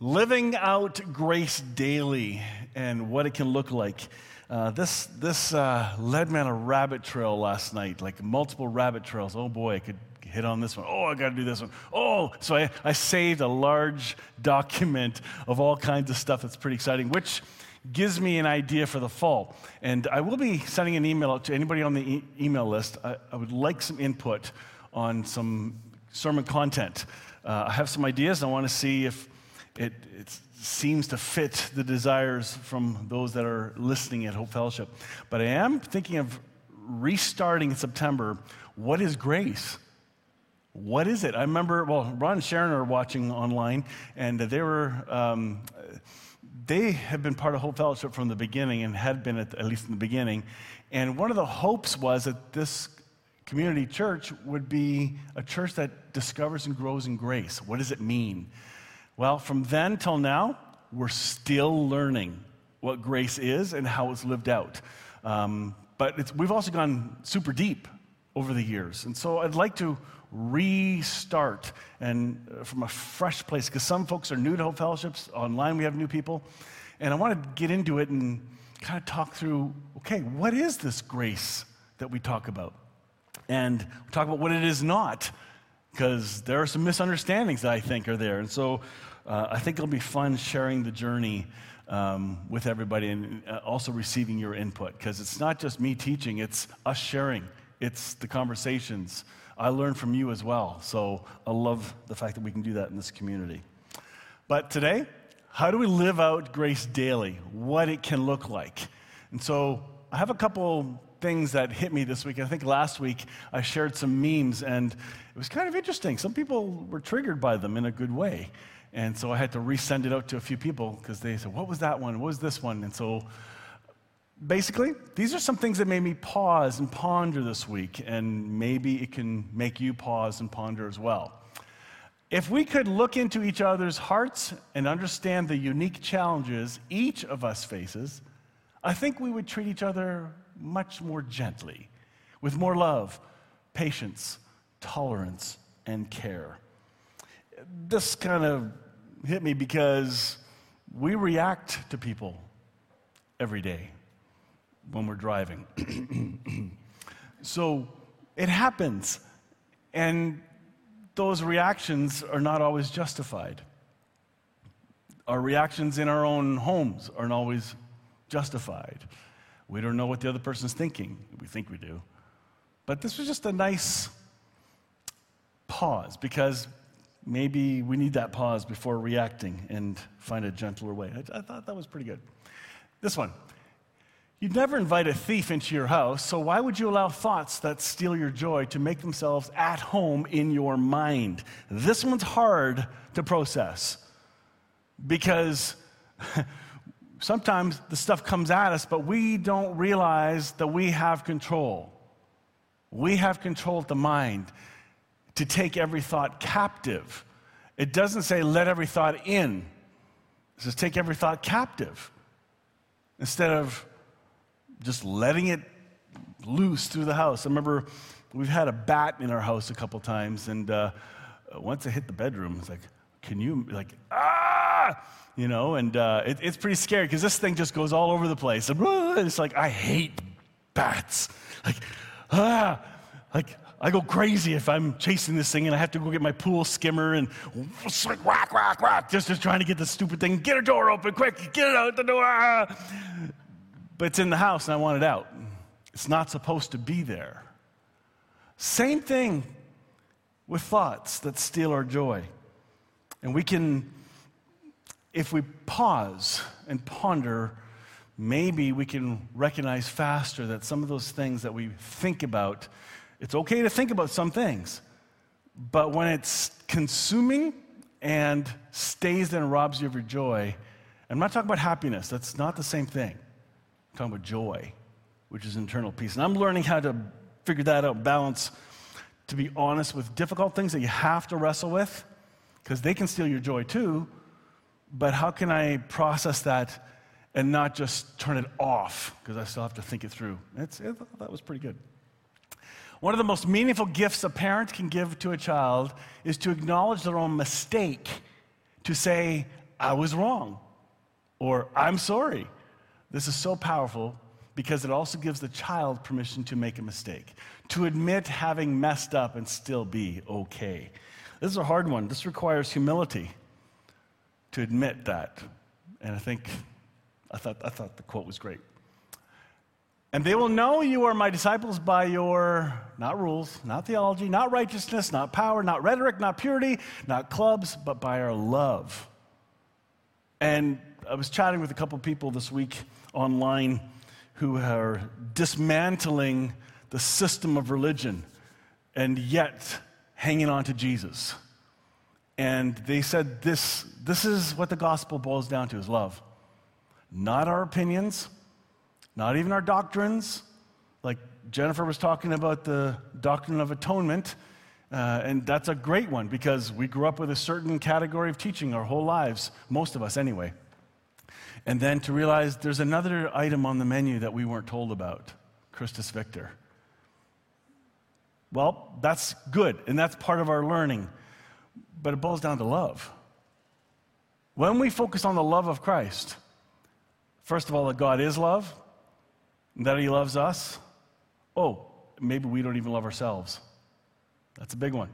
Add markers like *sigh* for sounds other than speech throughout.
living out grace daily and what it can look like. Uh, this this uh, led me on a rabbit trail last night, like multiple rabbit trails. Oh boy, I could hit on this one. Oh, I got to do this one. Oh, so I, I saved a large *laughs* document of all kinds of stuff that's pretty exciting, which gives me an idea for the fall. And I will be sending an email out to anybody on the e- email list. I, I, would like some input on some sermon content. Uh, I have some ideas. I want to see if it, it seems to fit the desires from those that are listening at Hope Fellowship. But I am thinking of restarting in September. What is grace? What is it? I remember, well, Ron and Sharon are watching online, and they were, um, they have been part of Hope Fellowship from the beginning and had been at, at least in the beginning. And one of the hopes was that this community church would be a church that discovers and grows in grace. What does it mean? Well, from then till now, we're still learning what grace is and how it's lived out. Um, but we've also gone super deep over the years. And so I'd like to restart and uh, from a fresh place because some folks are new to Hope Fellowships. Online, we have new people. And I want to get into it and kind of talk through okay, what is this grace that we talk about? And talk about what it is not because there are some misunderstandings that I think are there. And so uh, I think it'll be fun sharing the journey um, with everybody and uh, also receiving your input because it's not just me teaching, it's us sharing, it's the conversations. I learn from you as well. So I love the fact that we can do that in this community. But today, how do we live out grace daily? What it can look like. And so I have a couple things that hit me this week. I think last week I shared some memes, and it was kind of interesting. Some people were triggered by them in a good way. And so I had to resend it out to a few people because they said, What was that one? What was this one? And so basically, these are some things that made me pause and ponder this week, and maybe it can make you pause and ponder as well. If we could look into each other's hearts and understand the unique challenges each of us faces, I think we would treat each other much more gently, with more love, patience, tolerance, and care. This kind of hit me because we react to people every day when we're driving. *clears throat* so it happens, and those reactions are not always justified. Our reactions in our own homes aren't always justified. We don't know what the other person's thinking. We think we do. But this was just a nice pause because maybe we need that pause before reacting and find a gentler way. I, I thought that was pretty good. This one. You'd never invite a thief into your house, so why would you allow thoughts that steal your joy to make themselves at home in your mind? This one's hard to process because *laughs* sometimes the stuff comes at us, but we don't realize that we have control. We have control of the mind to take every thought captive. It doesn't say let every thought in, it says take every thought captive instead of just letting it loose through the house. I remember we've had a bat in our house a couple times, and uh, once it hit the bedroom, it's like, can you, like, ah! You know, and uh, it, it's pretty scary because this thing just goes all over the place. And, *laughs* it's like, I hate bats. Like, ah! Like, I go crazy if I'm chasing this thing and I have to go get my pool skimmer and whack, whack, whack, just, just trying to get the stupid thing. Get a door open quick, get it out the door. But it's in the house and I want it out. It's not supposed to be there. Same thing with thoughts that steal our joy. And we can, if we pause and ponder, maybe we can recognize faster that some of those things that we think about it's okay to think about some things, but when it's consuming and stays there and robs you of your joy, I'm not talking about happiness, that's not the same thing. I'm talking about joy, which is internal peace. And I'm learning how to figure that out, balance, to be honest with difficult things that you have to wrestle with, because they can steal your joy too. But how can I process that and not just turn it off? Because I still have to think it through. It's, it, that was pretty good. One of the most meaningful gifts a parent can give to a child is to acknowledge their own mistake, to say, I was wrong, or I'm sorry. This is so powerful because it also gives the child permission to make a mistake, to admit having messed up and still be okay. This is a hard one. This requires humility to admit that. And I think, I thought, I thought the quote was great. And they will know you are my disciples by your, not rules, not theology, not righteousness, not power, not rhetoric, not purity, not clubs, but by our love. And I was chatting with a couple people this week online who are dismantling the system of religion and yet hanging on to Jesus. And they said this, this is what the gospel boils down to is love. Not our opinions, not even our doctrines. Like Jennifer was talking about the doctrine of atonement. Uh, and that's a great one because we grew up with a certain category of teaching our whole lives, most of us anyway. And then to realize there's another item on the menu that we weren't told about Christus Victor. Well, that's good, and that's part of our learning, but it boils down to love. When we focus on the love of Christ, first of all, that God is love, that He loves us, oh, maybe we don't even love ourselves. That's a big one.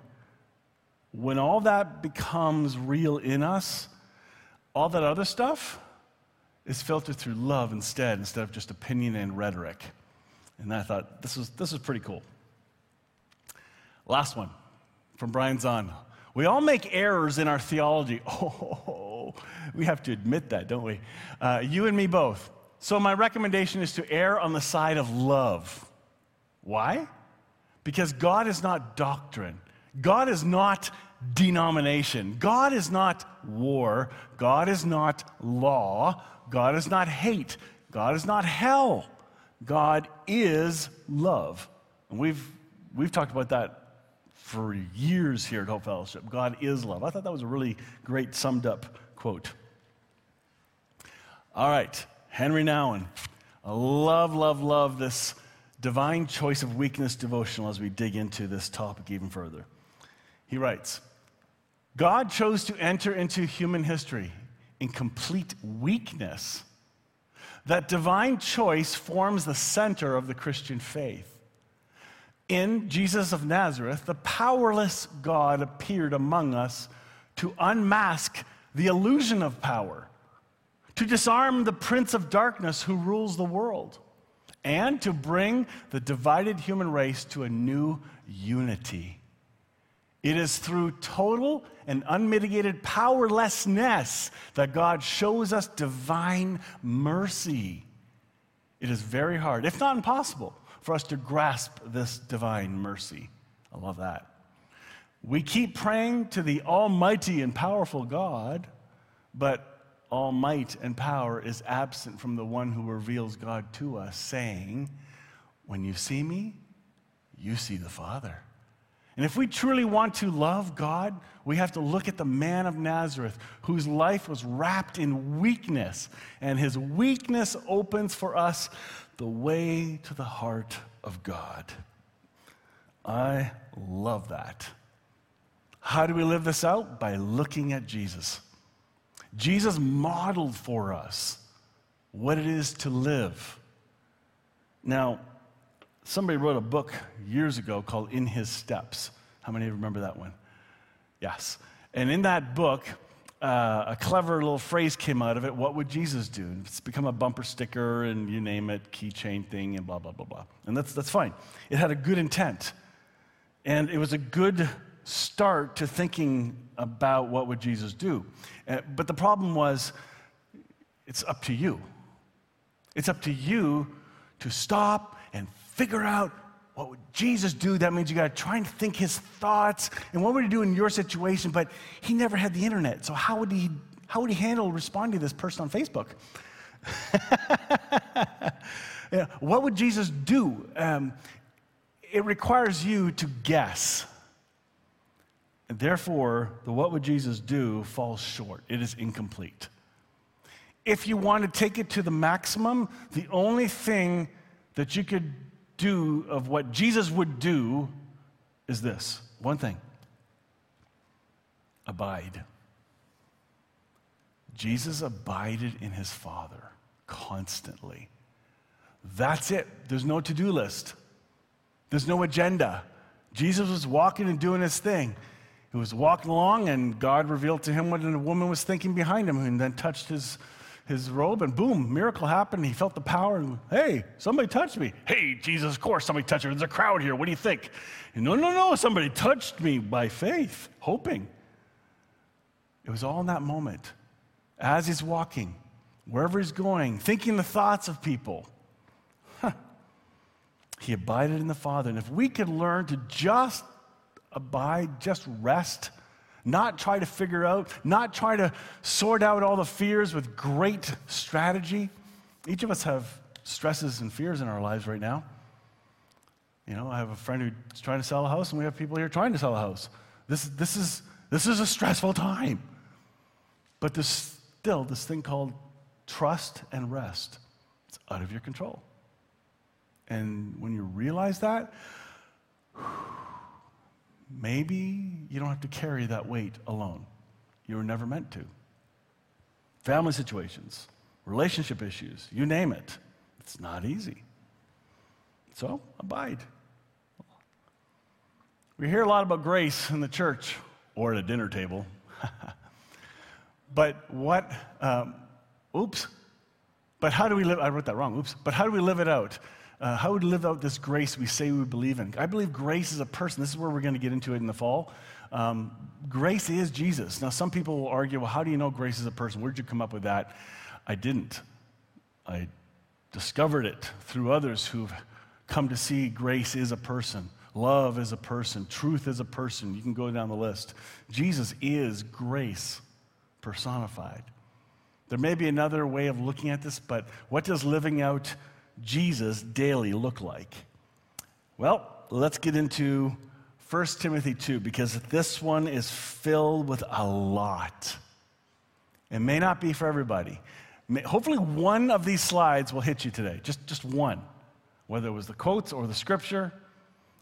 When all that becomes real in us, all that other stuff is filtered through love instead, instead of just opinion and rhetoric. And I thought, this is, this is pretty cool. Last one from Brian Zahnd. We all make errors in our theology. *laughs* Oh, we have to admit that, don't we? Uh, you and me both. So, my recommendation is to err on the side of love. Why? Because God is not doctrine, God is not denomination, God is not war, God is not law, God is not hate, God is not hell. God is love. And we've, we've talked about that for years here at Hope Fellowship. God is love. I thought that was a really great summed up quote. All right, Henry Nouwen. I love, love, love this divine choice of weakness devotional as we dig into this topic even further. He writes God chose to enter into human history in complete weakness. That divine choice forms the center of the Christian faith. In Jesus of Nazareth, the powerless God appeared among us to unmask the illusion of power to disarm the prince of darkness who rules the world, and to bring the divided human race to a new unity. It is through total and unmitigated powerlessness that God shows us divine mercy. It is very hard, if not impossible, for us to grasp this divine mercy. I love that. We keep praying to the almighty and powerful God, but all might and power is absent from the one who reveals God to us, saying, When you see me, you see the Father. And if we truly want to love God, we have to look at the man of Nazareth whose life was wrapped in weakness, and his weakness opens for us the way to the heart of God. I love that. How do we live this out? By looking at Jesus. Jesus modeled for us what it is to live. Now, somebody wrote a book years ago called In His Steps. How many remember that one? Yes. And in that book, uh, a clever little phrase came out of it what would Jesus do? It's become a bumper sticker and you name it, keychain thing, and blah, blah, blah, blah. And that's, that's fine. It had a good intent. And it was a good start to thinking about what would Jesus do. Uh, but the problem was, it's up to you. It's up to you to stop and figure out what would Jesus do. That means you got to try and think his thoughts and what would he do in your situation. But he never had the internet, so how would he? How would he handle responding to this person on Facebook? *laughs* yeah, what would Jesus do? Um, it requires you to guess. And therefore, the what would Jesus do falls short. It is incomplete. If you want to take it to the maximum, the only thing that you could do of what Jesus would do is this one thing abide. Jesus abided in his Father constantly. That's it. There's no to do list, there's no agenda. Jesus was walking and doing his thing. He was walking along, and God revealed to him what a woman was thinking behind him, and then touched his, his robe, and boom, miracle happened. He felt the power, and hey, somebody touched me. Hey, Jesus, of course, somebody touched me. There's a crowd here. What do you think? And, no, no, no, somebody touched me by faith, hoping. It was all in that moment. As he's walking, wherever he's going, thinking the thoughts of people. Huh. He abided in the Father. And if we could learn to just abide, just rest, not try to figure out, not try to sort out all the fears with great strategy. Each of us have stresses and fears in our lives right now. You know, I have a friend who's trying to sell a house, and we have people here trying to sell a house. This, this, is, this is a stressful time. But there's still this thing called trust and rest. It's out of your control. And when you realize that, maybe you don't have to carry that weight alone. You were never meant to. Family situations, relationship issues, you name it. It's not easy. So, abide. We hear a lot about grace in the church or at a dinner table. *laughs* but what, um, oops, but how do we live? I wrote that wrong, oops. But how do we live it out? Uh, how would we live out this grace we say we believe in? I believe grace is a person. This is where we're going to get into it in the fall. Um, grace is Jesus. Now, some people will argue, well, how do you know grace is a person? Where'd you come up with that? I didn't. I discovered it through others who've come to see grace is a person. Love is a person. Truth is a person. You can go down the list. Jesus is grace personified. There may be another way of looking at this, but what does living out Jesus daily look like? Well, let's get into 1 Timothy 2 because this one is filled with a lot. It may not be for everybody. Hopefully, one of these slides will hit you today, just, just one. Whether it was the quotes or the scripture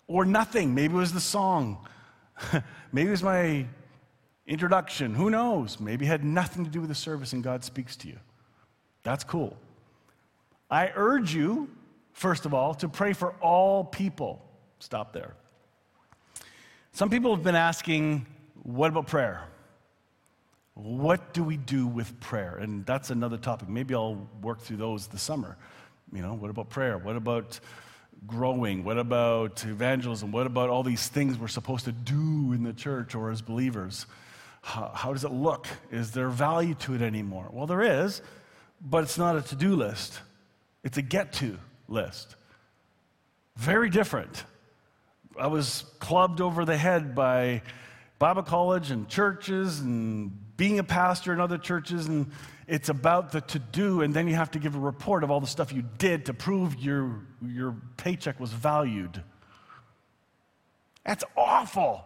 or nothing. Maybe it was the song. *laughs* Maybe it was my introduction. Who knows? Maybe it had nothing to do with the service and God speaks to you. That's cool. I urge you, first of all, to pray for all people. Stop there. Some people have been asking, what about prayer? What do we do with prayer? And that's another topic. Maybe I'll work through those this summer. You know, what about prayer? What about growing? What about evangelism? What about all these things we're supposed to do in the church or as believers? How, how does it look? Is there value to it anymore? Well, there is, but it's not a to do list. It's a get to list. Very different. I was clubbed over the head by Bible college and churches and being a pastor in other churches, and it's about the to do, and then you have to give a report of all the stuff you did to prove your, your paycheck was valued. That's awful.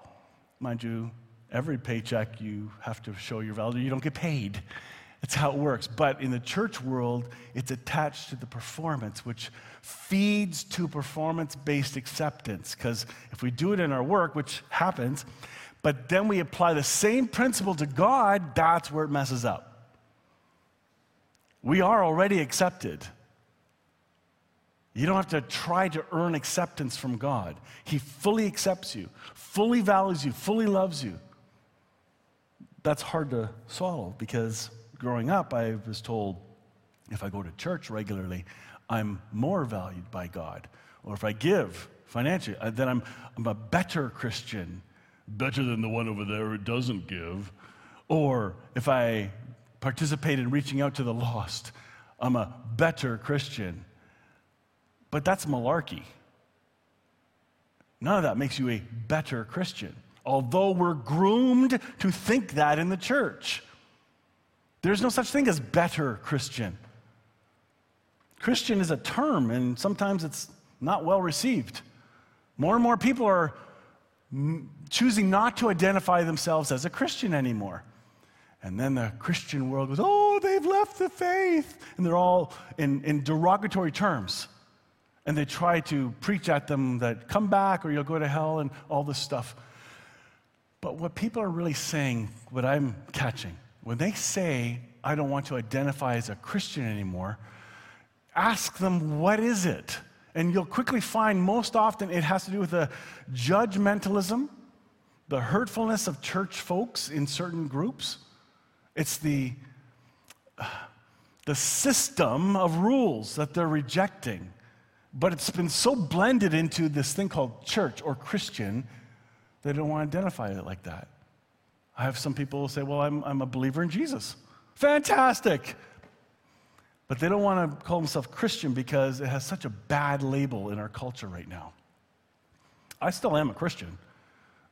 Mind you, every paycheck you have to show your value, you don't get paid. That's how it works. But in the church world, it's attached to the performance, which feeds to performance based acceptance. Because if we do it in our work, which happens, but then we apply the same principle to God, that's where it messes up. We are already accepted. You don't have to try to earn acceptance from God. He fully accepts you, fully values you, fully loves you. That's hard to swallow because growing up, I was told if I go to church regularly, I'm more valued by God. Or if I give financially, uh, then I'm, I'm a better Christian, better than the one over there who doesn't give. Or if I participate in reaching out to the lost, I'm a better Christian. But that's malarkey. None of that makes you a better Christian, although we're groomed to think that in the church. There's no such thing as better Christian. Christian is a term, and sometimes it's not well received. More and more people are choosing not to identify themselves as a Christian anymore. And then the Christian world goes, oh, they've left the faith. And they're all in, in derogatory terms. And they try to preach at them that come back or you'll go to hell and all this stuff. But what people are really saying, what I'm catching, when they say I don't want to identify as a Christian anymore, ask them, what is it? And you'll quickly find most often it has to do with the judgmentalism, the hurtfulness of church folks in certain groups. It's the, the system of rules that they're rejecting. But it's been so blended into this thing called church or Christian, they don't want to identify it like that. I have some people say, Well, I'm, I'm a believer in Jesus. Fantastic. But they don't want to call themselves Christian because it has such a bad label in our culture right now. I still am a Christian,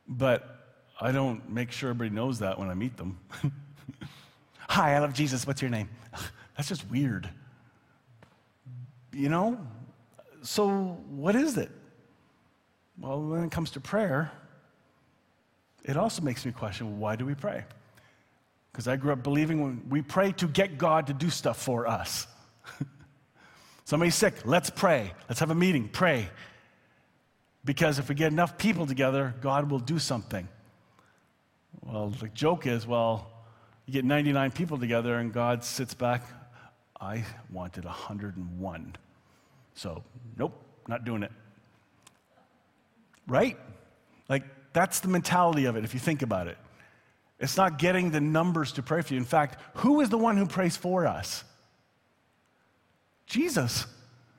but I don't make sure everybody knows that when I meet them. *laughs* Hi, I love Jesus. What's your name? *laughs* That's just weird. You know? So, what is it? Well, when it comes to prayer, it also makes me question why do we pray? Because I grew up believing when we pray to get God to do stuff for us. *laughs* Somebody's sick, let's pray. Let's have a meeting, pray. Because if we get enough people together, God will do something. Well, the joke is, well, you get 99 people together and God sits back. I wanted 101. So, nope, not doing it. Right? Like, that's the mentality of it if you think about it. It's not getting the numbers to pray for you. In fact, who is the one who prays for us? Jesus.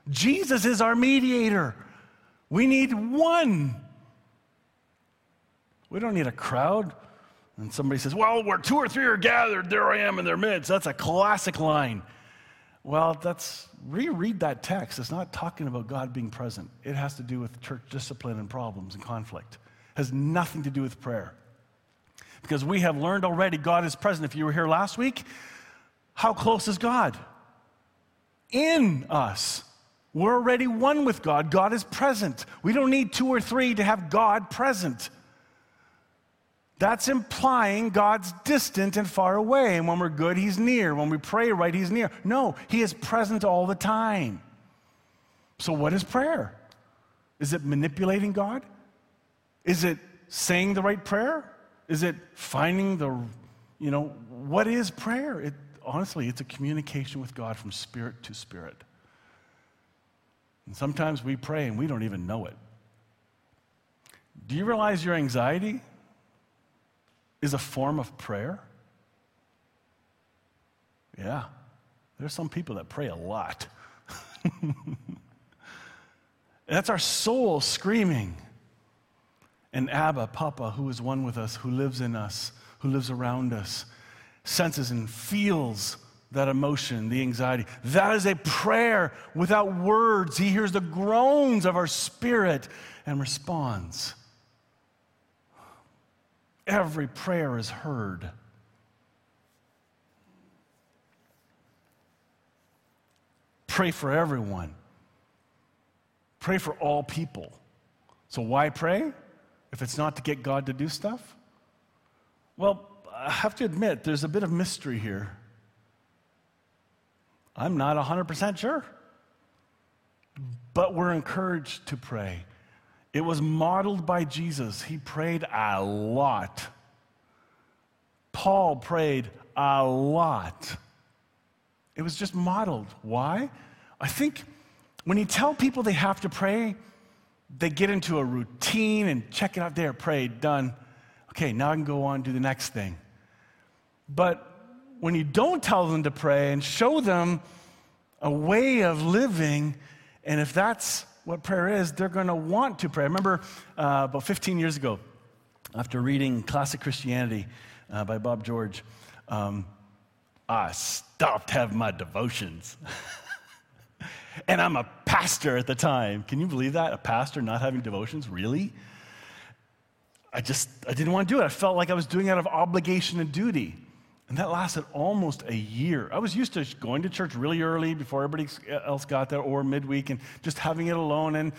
Jesus is our mediator. We need one. We don't need a crowd. And somebody says, Well, where two or three are gathered, there I am in their midst. That's a classic line. Well, that's reread that text. It's not talking about God being present. It has to do with church discipline and problems and conflict. Has nothing to do with prayer. Because we have learned already God is present. If you were here last week, how close is God? In us. We're already one with God. God is present. We don't need two or three to have God present. That's implying God's distant and far away. And when we're good, He's near. When we pray right, He's near. No, He is present all the time. So, what is prayer? Is it manipulating God? Is it saying the right prayer? Is it finding the, you know, what is prayer? It, honestly, it's a communication with God from spirit to spirit. And sometimes we pray and we don't even know it. Do you realize your anxiety is a form of prayer? Yeah. There's some people that pray a lot. *laughs* That's our soul screaming. And Abba, Papa, who is one with us, who lives in us, who lives around us, senses and feels that emotion, the anxiety. That is a prayer without words. He hears the groans of our spirit and responds. Every prayer is heard. Pray for everyone. Pray for all people. So, why pray if it's not to get God to do stuff? Well, I have to admit, there's a bit of mystery here. I'm not 100% sure. But we're encouraged to pray. It was modeled by Jesus. He prayed a lot. Paul prayed a lot. It was just modeled. Why? I think when you tell people they have to pray, they get into a routine and check it out there, prayed, done. Okay, now I can go on do the next thing. But when you don't tell them to pray and show them a way of living, and if that's what prayer is, they're going to want to pray. I remember uh, about 15 years ago, after reading Classic Christianity uh, by Bob George, um, I stopped having my devotions. *laughs* and I'm a pastor at the time. Can you believe that? A pastor not having devotions? Really? I just, I didn't want to do it. I felt like I was doing it out of obligation and duty. And that lasted almost a year. I was used to going to church really early before everybody else got there or midweek and just having it alone and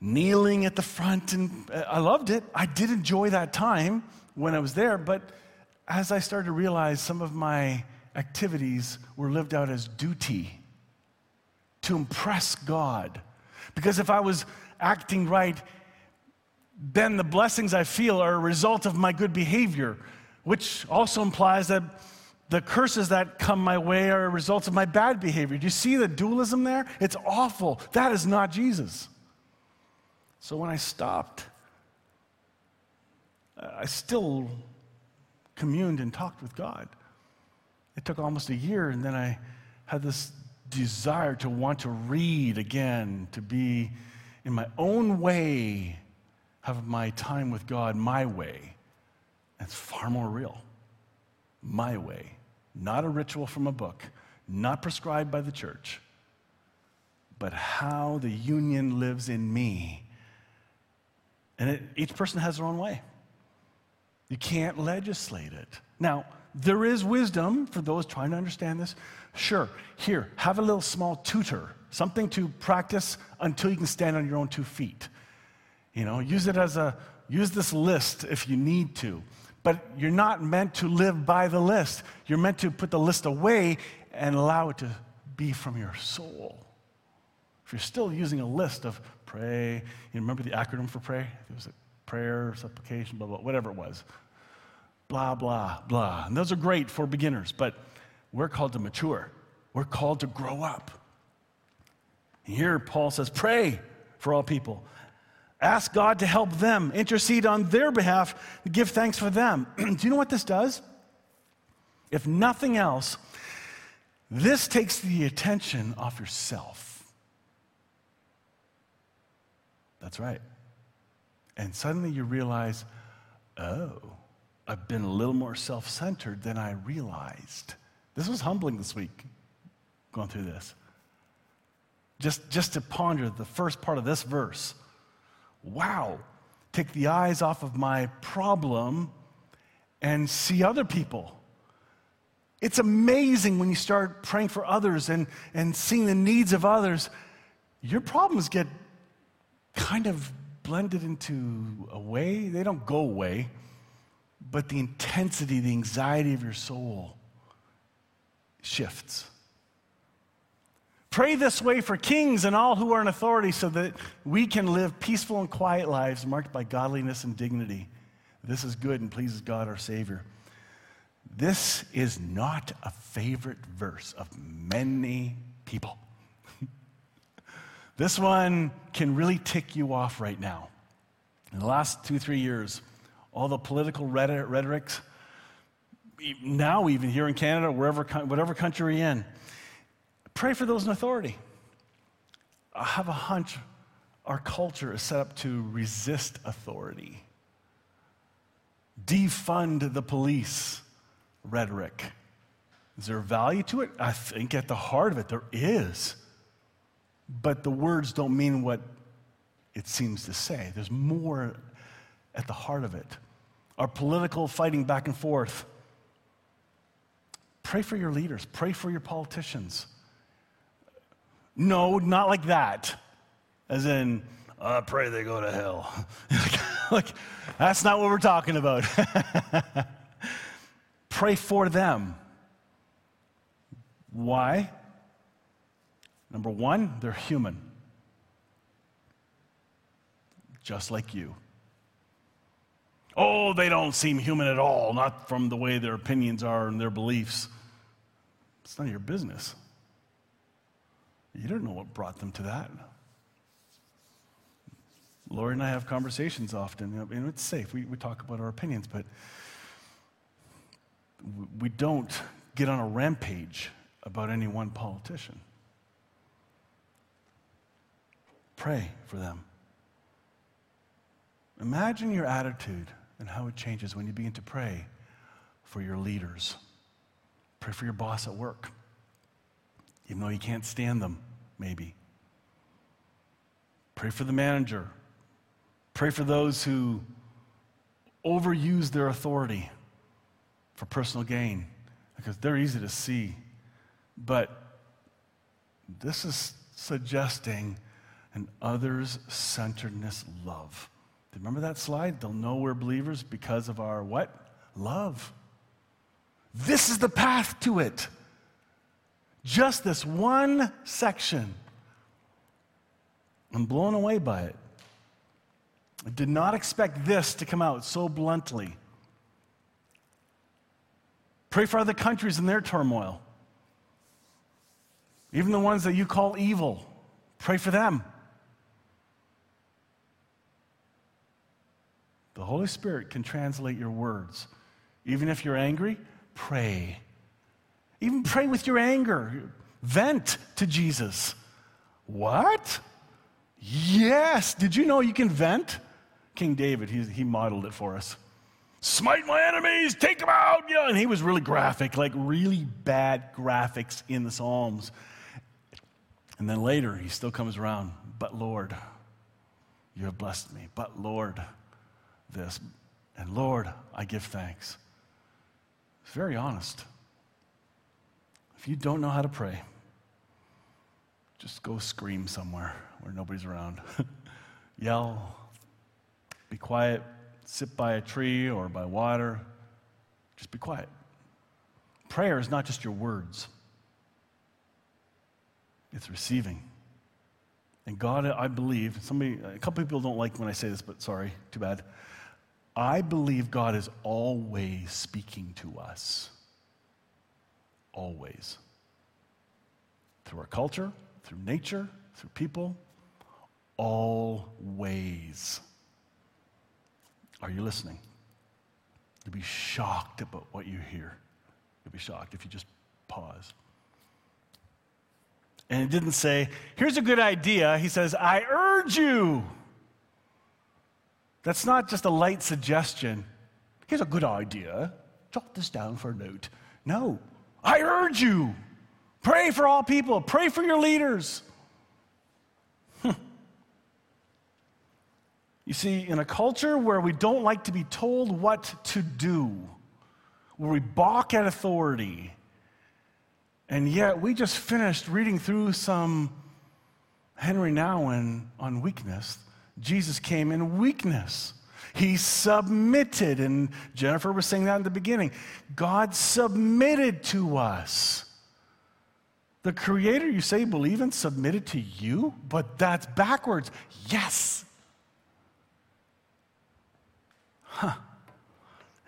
kneeling at the front. And uh, I loved it. I did enjoy that time when I was there. But as I started to realize some of my activities were lived out as duty to impress God. Because if I was acting right, then the blessings I feel are a result of my good behavior which also implies that the curses that come my way are a result of my bad behavior. Do you see the dualism there? It's awful. That is not Jesus. So when I stopped, uh, I still communed and talked with God. It took almost a year, and then I had this desire to want to read again, to be in my own way, have my time with God my way. That's far more real. My way. Not a ritual from a book, not prescribed by the church, but how the union lives in me. And it, each person has their own way. You can't legislate it. Now, there is wisdom for those trying to understand this. Sure, here, have a little small tutor, something to practice until you can stand on your own two feet. You know, use it as a, use this list if you need to. But you're not meant to live by the list. You're meant to put the list away and allow it to be from your soul. If you're still using a list of pray, you remember the acronym for pray? It was prayer, supplication, blah, blah, whatever it was. Blah, blah, blah. And those are great for beginners, but we're called to mature. We're called to grow up. Here, Paul says, pray for all people. Ask God to help them, intercede on their behalf, give thanks for them. *clears throat* Do you know what this does? If nothing else, this takes the attention off yourself. That's right. And suddenly you realize, oh, I've been a little more self centered than I realized. This was humbling this week, going through this. Just, just to ponder the first part of this verse. Wow, take the eyes off of my problem and see other people. It's amazing when you start praying for others and, and seeing the needs of others, your problems get kind of blended into a way. They don't go away, but the intensity, the anxiety of your soul shifts. Pray this way for kings and all who are in authority so that we can live peaceful and quiet lives marked by godliness and dignity. This is good and pleases God our Savior. This is not a favorite verse of many people. *laughs* this one can really tick you off right now. In the last two, three years, all the political rhetorics, now even here in Canada, wherever, whatever country you're in, pray for those in authority. I have a hunch our culture is set up to resist authority, defund the police rhetoric. Is there value to it? I think at the heart of it, there is. But the words don't mean what it seems to say. There's more at the heart of it. Our political fighting back and forth. Pray for your leaders, pray for your politicians. No, not like that. As in, I pray they go to hell. *laughs* like, that's not what we're talking about. *laughs* pray for them. Why? Number one, they're human just like you. Oh, they don't seem human at all, not from the way their opinions are and their beliefs. It's none of your business. You don't know what brought them to that. Lori and I have conversations often. You know, it's safe. We, we talk about our opinions, but we don't get on a rampage about any one politician. Pray for them. Imagine your attitude and how it changes when you begin to pray for your leaders. Pray for your boss at work, even though you can't stand them, maybe. Pray for the manager. Pray for those who overuse their authority for personal gain, because they're easy to see. But this is suggesting an others centeredness love. Remember that slide? They'll know we're believers because of our what? Love. This is the path to it. Just this one section. I'm blown away by it. I did not expect this to come out so bluntly. Pray for other countries in their turmoil. Even the ones that you call evil, pray for them. The Holy Spirit can translate your words. Even if you're angry, pray. Even pray with your anger. Vent to Jesus. What? Yes. Did you know you can vent? King David, he, he modeled it for us. Smite my enemies, take them out. Yeah, and he was really graphic, like really bad graphics in the Psalms. And then later, he still comes around. But Lord, you have blessed me. But Lord, this. And Lord, I give thanks. It's very honest. If you don't know how to pray, just go scream somewhere where nobody's around. *laughs* Yell, be quiet, sit by a tree or by water. Just be quiet. Prayer is not just your words, it's receiving. And God, I believe, somebody, a couple people don't like when I say this, but sorry, too bad. I believe God is always speaking to us. Always. Through our culture, through nature, through people. Always. Are you listening? You'll be shocked about what you hear. You'll be shocked if you just pause. And it didn't say, here's a good idea. He says, I urge you. That's not just a light suggestion. Here's a good idea. Jot this down for a note. No, I urge you. Pray for all people, pray for your leaders. Hmm. you see, in a culture where we don't like to be told what to do, where we balk at authority, and yet we just finished reading through some Henry Nouwen on weakness. Jesus came in weakness. He submitted, and Jennifer was saying that in the beginning. God submitted to us. The creator you say believe in submitted to you, but that's backwards. Yes. Huh.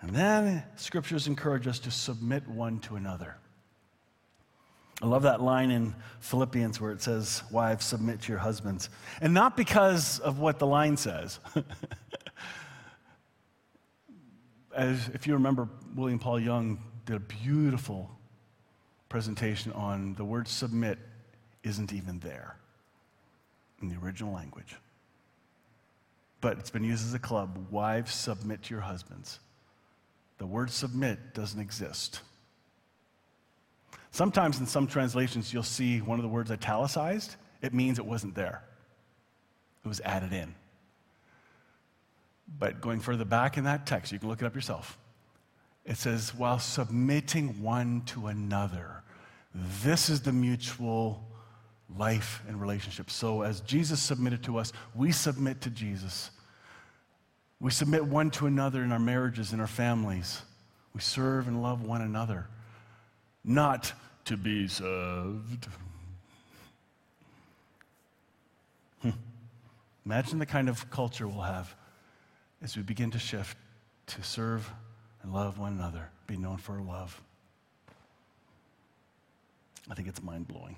And then scriptures encourage us to submit one to another. I love that line in Philippians where it says, Wives, submit to your husbands. And not because of what the line says. *laughs* As if you remember, William Paul Young did a beautiful presentation on the word submit isn't even there in the original language. But it's been used as a club. Wives, submit to your husbands. The word submit doesn't exist. Sometimes in some translations, you'll see one of the words italicized. It means it wasn't there, it was added in. But going further back in that text, you can look it up yourself. It says, while submitting one to another. This is the mutual life and relationship. So, as Jesus submitted to us, we submit to Jesus. We submit one to another in our marriages, in our families. We serve and love one another not to be served. Hmm. Imagine the kind of culture we'll have as we begin to shift to serve and love one another, be known for love. I think it's mind blowing.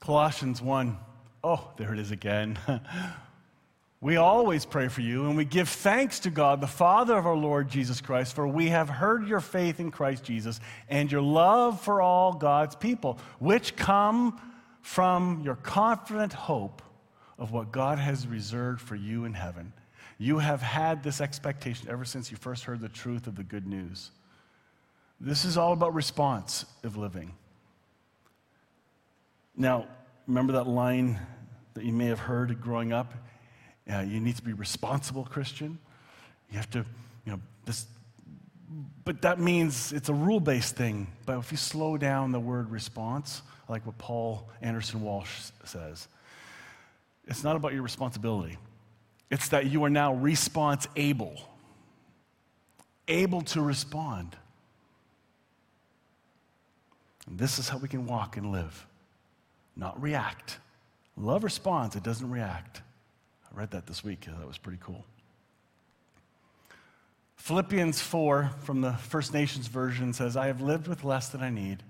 Colossians 1. Oh, there it is again. *laughs* We always pray for you, and we give thanks to God, the Father of our Lord Jesus Christ, for we have heard your faith in Christ Jesus and your love for all God's people, which come from your confident hope of what God has reserved for you in heaven. You have had this expectation ever since you first heard the truth of the good news. This is all about response of living. Now, remember that line that you may have heard growing up? Uh, you need to be responsible Christian. You have to, you know, this, but that means it's a rule based thing. But if you slow down the word response, like what Paul Anderson Walsh says, it's not about your responsibility. It's that you are now response able, able to respond. And this is how we can walk and live, not react. Love responds, it doesn't react. I read that this week. That was pretty cool. Philippians 4 from the First Nations version says, I have lived with less than I need.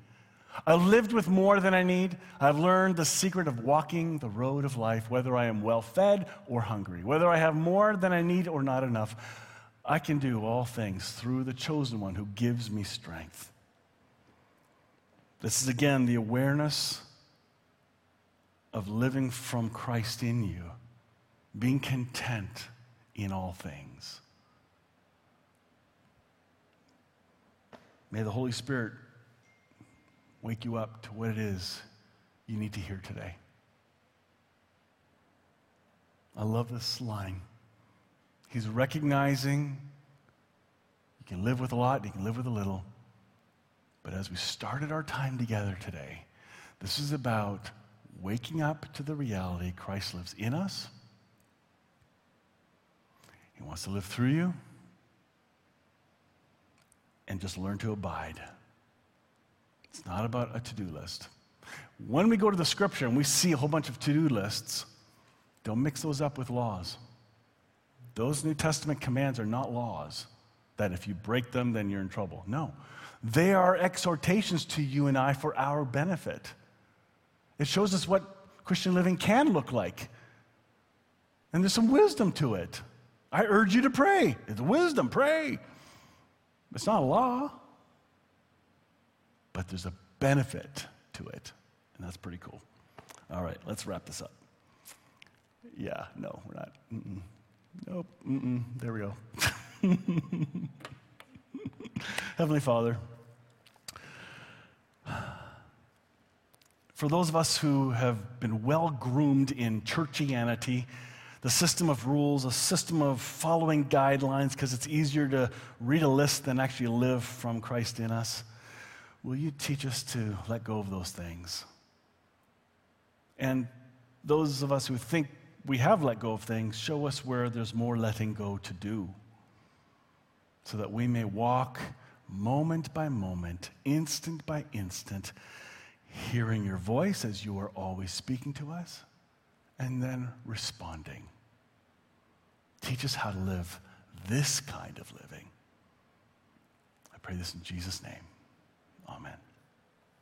I've lived with more than I need. I've learned the secret of walking the road of life, whether I am well fed or hungry, whether I have more than I need or not enough. I can do all things through the chosen one who gives me strength. This is again the awareness of living from Christ in you, being content in all things. May the Holy Spirit wake you up to what it is you need to hear today. I love this line. He's recognizing you can live with a lot, you can live with a little. But as we started our time together today, this is about waking up to the reality Christ lives in us. He wants to live through you. And just learn to abide. It's not about a to do list. When we go to the scripture and we see a whole bunch of to do lists, don't mix those up with laws. Those New Testament commands are not laws that if you break them, then you're in trouble. No. They are exhortations to you and I for our benefit. It shows us what Christian living can look like. And there's some wisdom to it. I urge you to pray. It's wisdom, pray. It's not a law, but there's a benefit to it. And that's pretty cool. All right, let's wrap this up. Yeah, no, we're not. Mm-mm. Nope. Mm-mm. There we go. *laughs* Heavenly Father, for those of us who have been well groomed in churchianity, the system of rules, a system of following guidelines, because it's easier to read a list than actually live from Christ in us, will you teach us to let go of those things? And those of us who think we have let go of things, show us where there's more letting go to do so that we may walk moment by moment, instant by instant, hearing your voice as you are always speaking to us, and then responding. Teach us how to live this kind of living. I pray this in Jesus' name. Amen.